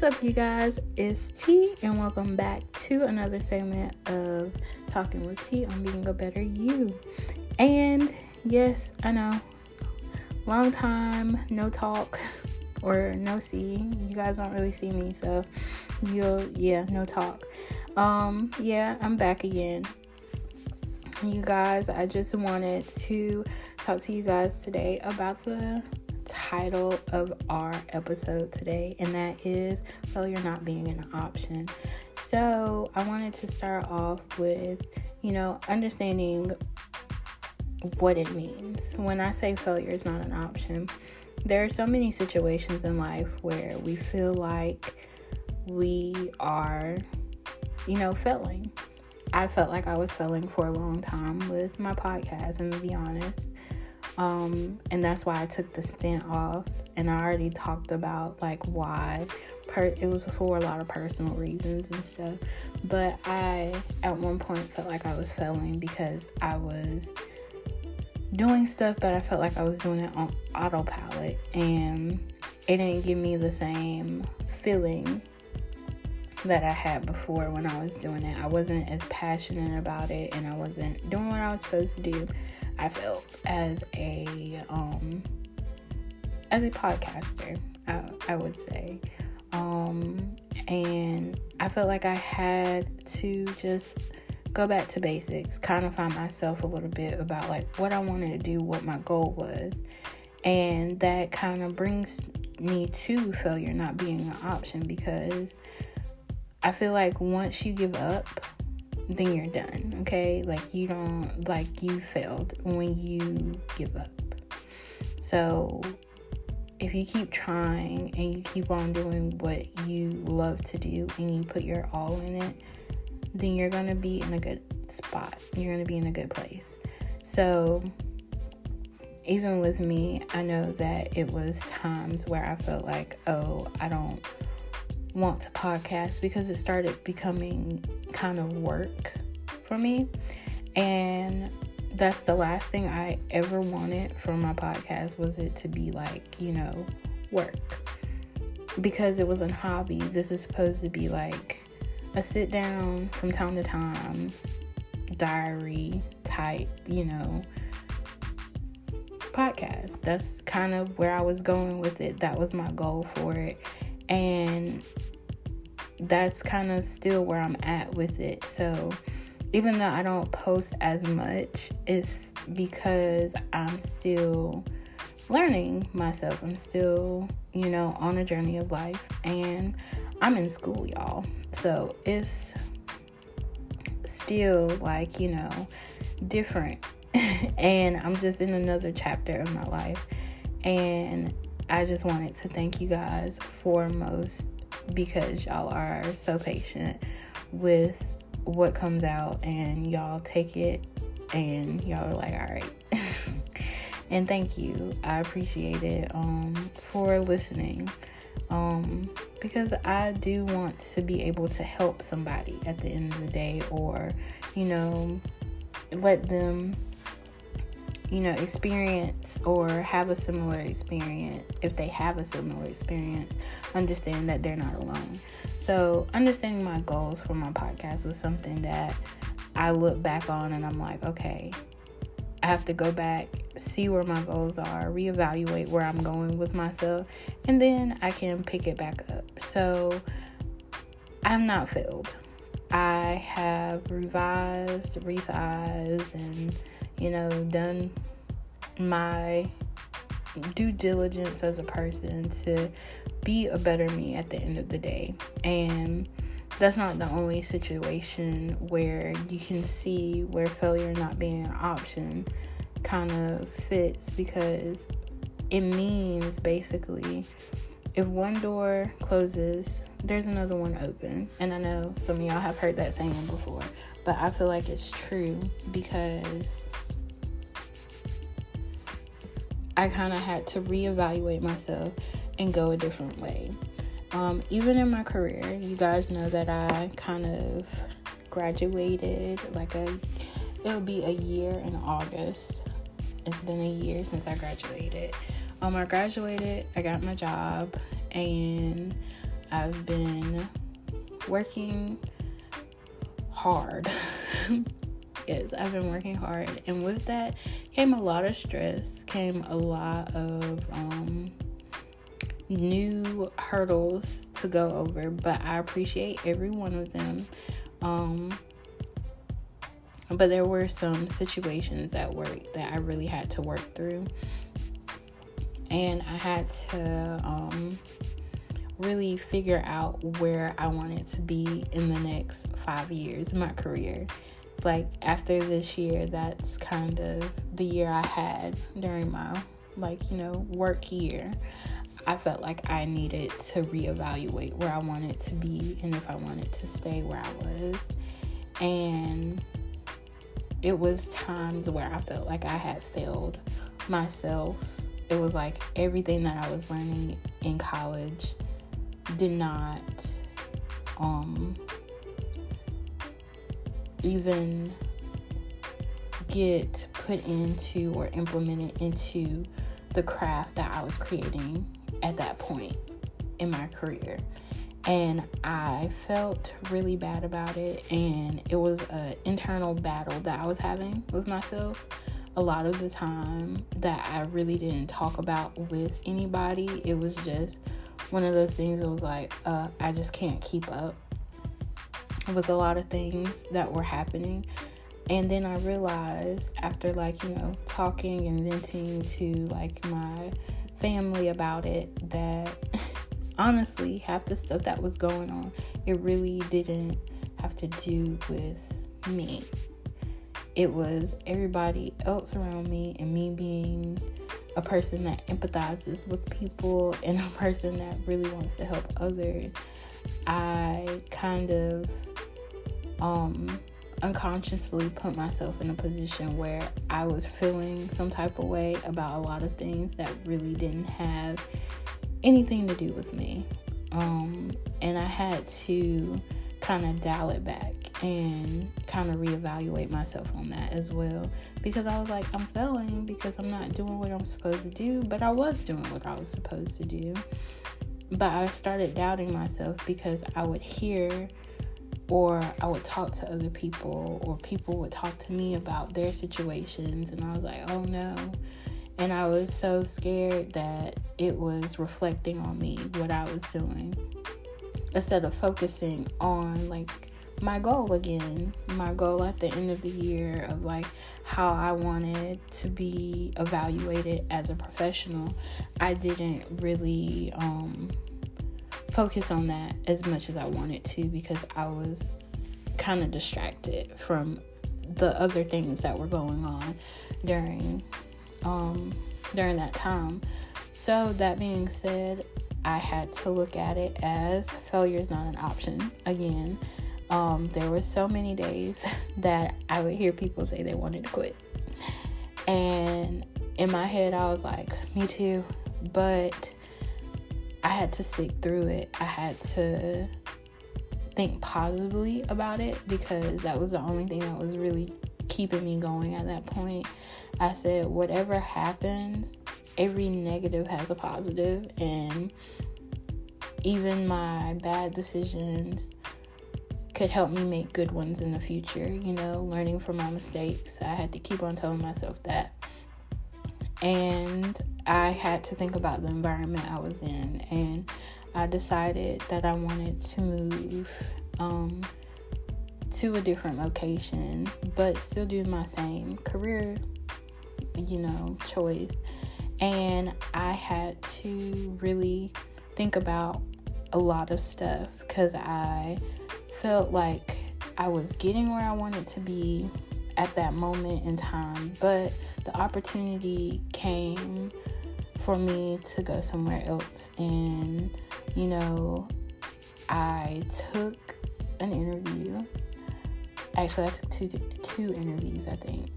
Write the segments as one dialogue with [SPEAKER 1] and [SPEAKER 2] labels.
[SPEAKER 1] What's up, you guys? It's T, and welcome back to another segment of Talking with T on Being a Better You. And yes, I know, long time no talk or no see. You guys don't really see me, so you'll, yeah, no talk. Um, yeah, I'm back again. You guys, I just wanted to talk to you guys today about the title of our episode today, and that is oh, failure not being an option. So, I wanted to start off with, you know, understanding what it means. When I say failure is not an option, there are so many situations in life where we feel like we are, you know, failing. I felt like I was failing for a long time with my podcast, and to be honest, um, and that's why I took the stint off. And I already talked about like why. Per- it was for a lot of personal reasons and stuff. But I, at one point, felt like I was failing because I was doing stuff, but I felt like I was doing it on autopilot, and it didn't give me the same feeling that I had before when I was doing it. I wasn't as passionate about it, and I wasn't doing what I was supposed to do. I felt as a um, as a podcaster, I, I would say, um, and I felt like I had to just go back to basics, kind of find myself a little bit about like what I wanted to do, what my goal was, and that kind of brings me to failure not being an option because I feel like once you give up then you're done. Okay? Like you don't like you failed when you give up. So if you keep trying and you keep on doing what you love to do and you put your all in it, then you're going to be in a good spot. You're going to be in a good place. So even with me, I know that it was times where I felt like, oh, I don't want to podcast because it started becoming kind of work for me. And that's the last thing I ever wanted from my podcast was it to be like, you know, work. Because it was a hobby, this is supposed to be like a sit down from time to time diary type, you know, podcast. That's kind of where I was going with it. That was my goal for it. And that's kind of still where I'm at with it. So even though I don't post as much, it's because I'm still learning myself. I'm still, you know, on a journey of life and I'm in school, y'all. So it's still like, you know, different. and I'm just in another chapter of my life. And I just wanted to thank you guys foremost because y'all are so patient with what comes out and y'all take it and y'all are like, all right. and thank you. I appreciate it um, for listening. Um, because I do want to be able to help somebody at the end of the day or, you know, let them you know, experience or have a similar experience, if they have a similar experience, understand that they're not alone. So, understanding my goals for my podcast was something that I look back on and I'm like, okay, I have to go back, see where my goals are, reevaluate where I'm going with myself, and then I can pick it back up. So, I'm not failed. I have revised, resized, and you know, done my due diligence as a person to be a better me at the end of the day. And that's not the only situation where you can see where failure not being an option kind of fits because it means basically if one door closes, there's another one open. And I know some of y'all have heard that saying before, but I feel like it's true because I kind of had to reevaluate myself and go a different way. Um, even in my career, you guys know that I kind of graduated like a it'll be a year in August. It's been a year since I graduated. Um, I graduated, I got my job, and I've been working hard. yes, I've been working hard. And with that came a lot of stress, came a lot of um, new hurdles to go over, but I appreciate every one of them. Um, but there were some situations at work that I really had to work through. And I had to um, really figure out where I wanted to be in the next five years in my career. Like after this year, that's kind of the year I had during my like, you know, work year. I felt like I needed to reevaluate where I wanted to be and if I wanted to stay where I was. And it was times where I felt like I had failed myself. It was like everything that I was learning in college did not um even get put into or implemented into the craft that I was creating at that point in my career. And I felt really bad about it, and it was an internal battle that I was having with myself a lot of the time that I really didn't talk about with anybody. It was just one of those things that was like, uh, I just can't keep up with a lot of things that were happening. And then I realized after, like, you know, talking and venting to like my family about it that honestly, half the stuff that was going on, it really didn't have to do with me. It was everybody else around me and me being a person that empathizes with people and a person that really wants to help others. I kind of um unconsciously put myself in a position where I was feeling some type of way about a lot of things that really didn't have anything to do with me. Um, and I had to kind of dial it back and kind of reevaluate myself on that as well because I was like, I'm failing because I'm not doing what I'm supposed to do, but I was doing what I was supposed to do. But I started doubting myself because I would hear or I would talk to other people, or people would talk to me about their situations, and I was like, oh no. And I was so scared that it was reflecting on me what I was doing instead of focusing on like my goal again my goal at the end of the year of like how i wanted to be evaluated as a professional i didn't really um focus on that as much as I wanted to because I was kind of distracted from the other things that were going on during um, during that time. So that being said, I had to look at it as failure is not an option. Again, um, there were so many days that I would hear people say they wanted to quit, and in my head I was like, "Me too," but I had to stick through it. I had to think positively about it because that was the only thing that was really keeping me going at that point. I said, whatever happens, every negative has a positive, and even my bad decisions could help me make good ones in the future. You know, learning from my mistakes. I had to keep on telling myself that. And I had to think about the environment I was in, and I decided that I wanted to move um, to a different location, but still do my same career, you know, choice. And I had to really think about a lot of stuff because I felt like I was getting where I wanted to be at that moment in time, but the opportunity came for me to go somewhere else. And, you know, I took an interview. Actually, I took two, two interviews, I think.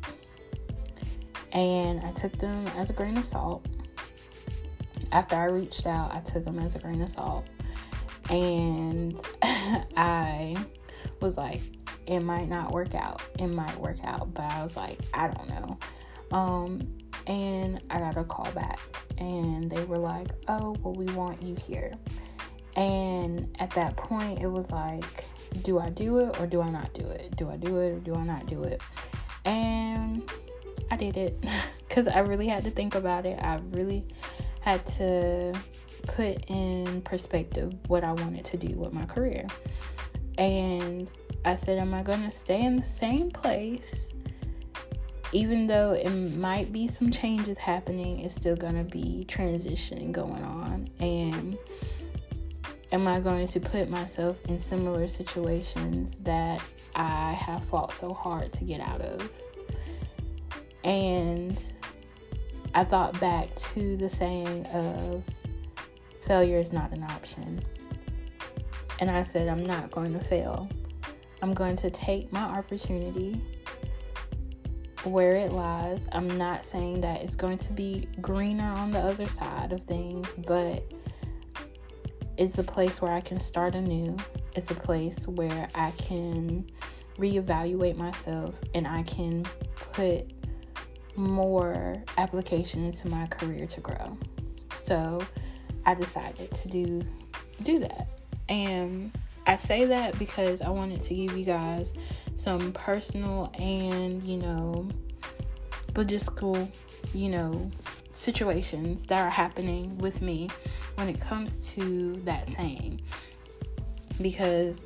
[SPEAKER 1] And I took them as a grain of salt. After I reached out, I took them as a grain of salt. And I was like, it might not work out. It might work out. But I was like, I don't know. Um, and I got a call back and they were like, "Oh, well, we want you here." And at that point, it was like, do I do it or do I not do it? Do I do it or do I not do it? And I did it because I really had to think about it. I really had to put in perspective what I wanted to do with my career. And I said, Am I going to stay in the same place? Even though it might be some changes happening, it's still going to be transition going on. And am I going to put myself in similar situations that I have fought so hard to get out of? And I thought back to the saying of failure is not an option. And I said, I'm not going to fail. I'm going to take my opportunity where it lies. I'm not saying that it's going to be greener on the other side of things, but it's a place where I can start anew. It's a place where I can reevaluate myself and I can put more application into my career to grow. So I decided to do do that. And I say that because I wanted to give you guys some personal and, you know, logistical, you know, situations that are happening with me when it comes to that saying. Because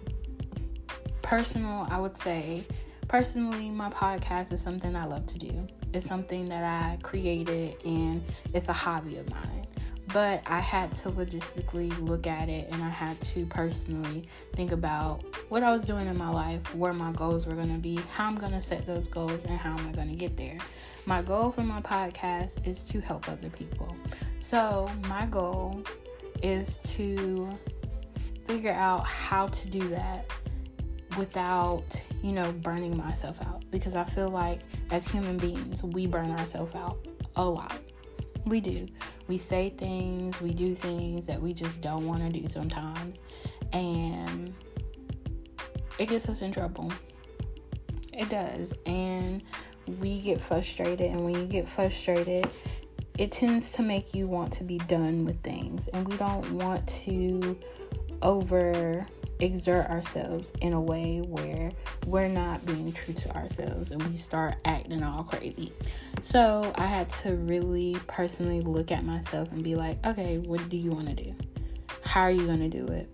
[SPEAKER 1] personal, I would say, personally, my podcast is something I love to do. It's something that I created and it's a hobby of mine. But I had to logistically look at it and I had to personally think about what I was doing in my life, where my goals were going to be, how I'm going to set those goals, and how am I going to get there. My goal for my podcast is to help other people. So, my goal is to figure out how to do that without, you know, burning myself out because I feel like as human beings, we burn ourselves out a lot. We do. We say things, we do things that we just don't want to do sometimes, and it gets us in trouble. It does. And we get frustrated, and when you get frustrated, it tends to make you want to be done with things, and we don't want to over exert ourselves in a way where we're not being true to ourselves and we start acting all crazy. So I had to really personally look at myself and be like, okay, what do you want to do? How are you going to do it?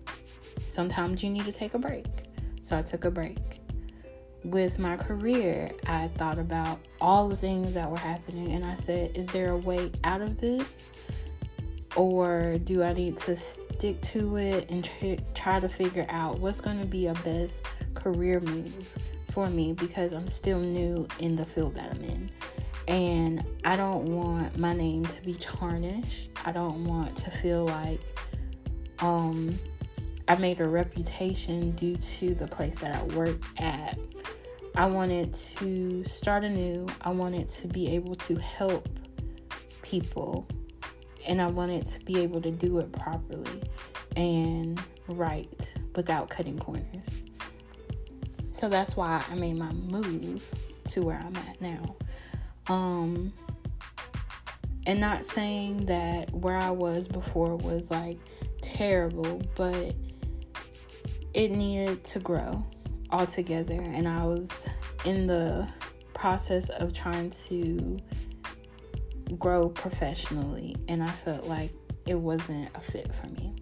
[SPEAKER 1] Sometimes you need to take a break. So I took a break. With my career, I thought about all the things that were happening and I said, is there a way out of this? Or do I need to stick to it and try to figure out what's going to be a best career move for me because I'm still new in the field that I'm in. And I don't want my name to be tarnished. I don't want to feel like um, I made a reputation due to the place that I work at. I wanted to start anew. I wanted to be able to help people and I wanted to be able to do it properly and right without cutting corners. So that's why I made my move to where I'm at now. Um and not saying that where I was before was like terrible, but it needed to grow altogether and I was in the process of trying to grow professionally, and I felt like it wasn't a fit for me.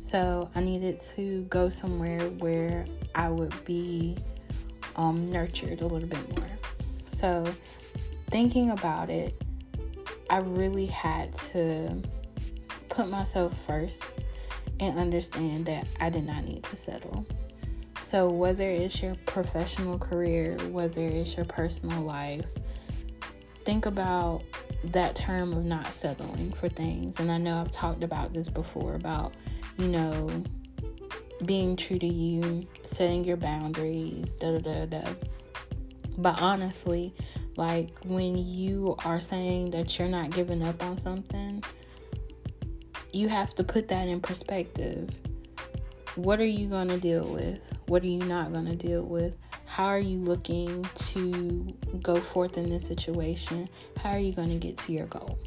[SPEAKER 1] So I needed to go somewhere where I would be um, nurtured a little bit more. So thinking about it, I really had to put myself first and understand that I did not need to settle. So, whether it's your professional career, whether it's your personal life, think about that term of not settling for things. And I know I've talked about this before about, you know, being true to you, setting your boundaries, da da da da. But honestly, like when you are saying that you're not giving up on something, you have to put that in perspective. What are you going to deal with? What are you not going to deal with? How are you looking to go forth in this situation? How are you going to get to your goal?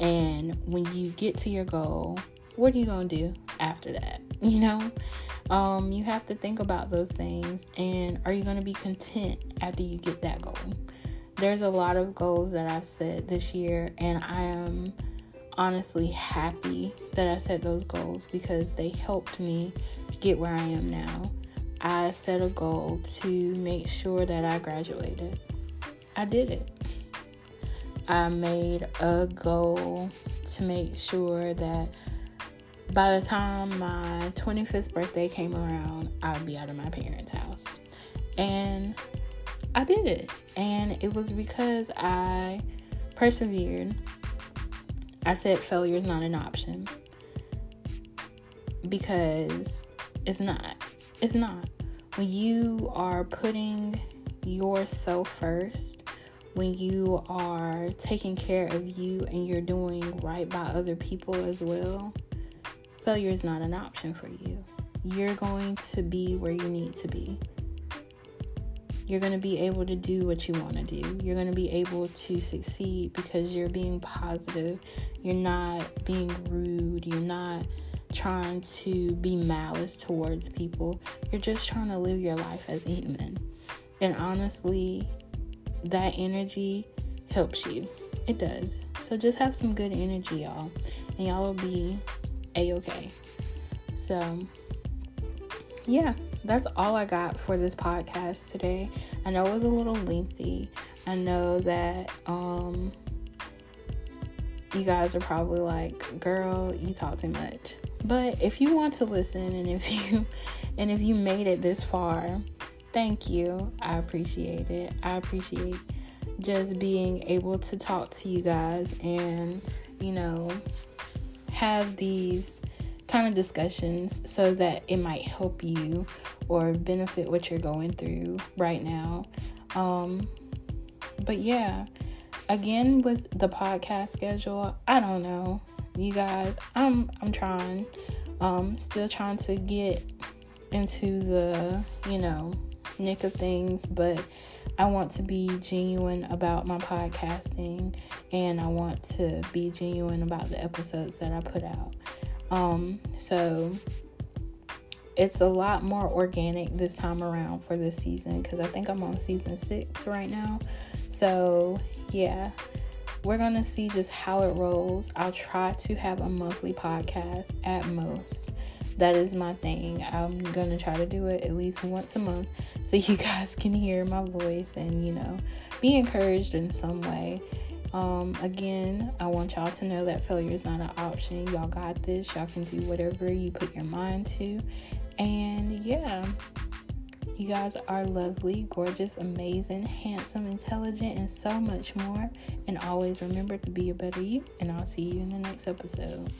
[SPEAKER 1] And when you get to your goal, what are you going to do? after that, you know? Um, you have to think about those things and are you going to be content after you get that goal? There's a lot of goals that I've set this year, and I am honestly happy that I set those goals because they helped me get where I am now. I set a goal to make sure that I graduated. I did it. I made a goal to make sure that by the time my 25th birthday came around, I would be out of my parents' house. And I did it. And it was because I persevered. I said failure is not an option because it's not. It's not. When you are putting yourself first, when you are taking care of you and you're doing right by other people as well, failure is not an option for you. You're going to be where you need to be. You're going to be able to do what you want to do. You're going to be able to succeed because you're being positive. You're not being rude. You're not trying to be malice towards people. You're just trying to live your life as a human. And honestly, that energy helps you. It does. So just have some good energy, y'all, and y'all will be a okay. So, yeah, that's all I got for this podcast today. I know it was a little lengthy. I know that um you guys are probably like, "Girl, you talk too much." But if you want to listen and if you and if you made it this far, thank you. I appreciate it. I appreciate just being able to talk to you guys and, you know, have these kind of discussions so that it might help you or benefit what you're going through right now. Um, but yeah, again with the podcast schedule, I don't know. You guys, I'm I'm trying. Um still trying to get into the, you know, nick of things, but I want to be genuine about my podcasting and I want to be genuine about the episodes that I put out. Um, so it's a lot more organic this time around for this season because I think I'm on season six right now. So, yeah, we're gonna see just how it rolls. I'll try to have a monthly podcast at most that is my thing. I'm gonna try to do it at least once a month so you guys can hear my voice and you know be encouraged in some way. Um, again, I want y'all to know that failure is not an option. Y'all got this. Y'all can do whatever you put your mind to. And yeah, you guys are lovely, gorgeous, amazing, handsome, intelligent, and so much more. And always remember to be a better you. And I'll see you in the next episode.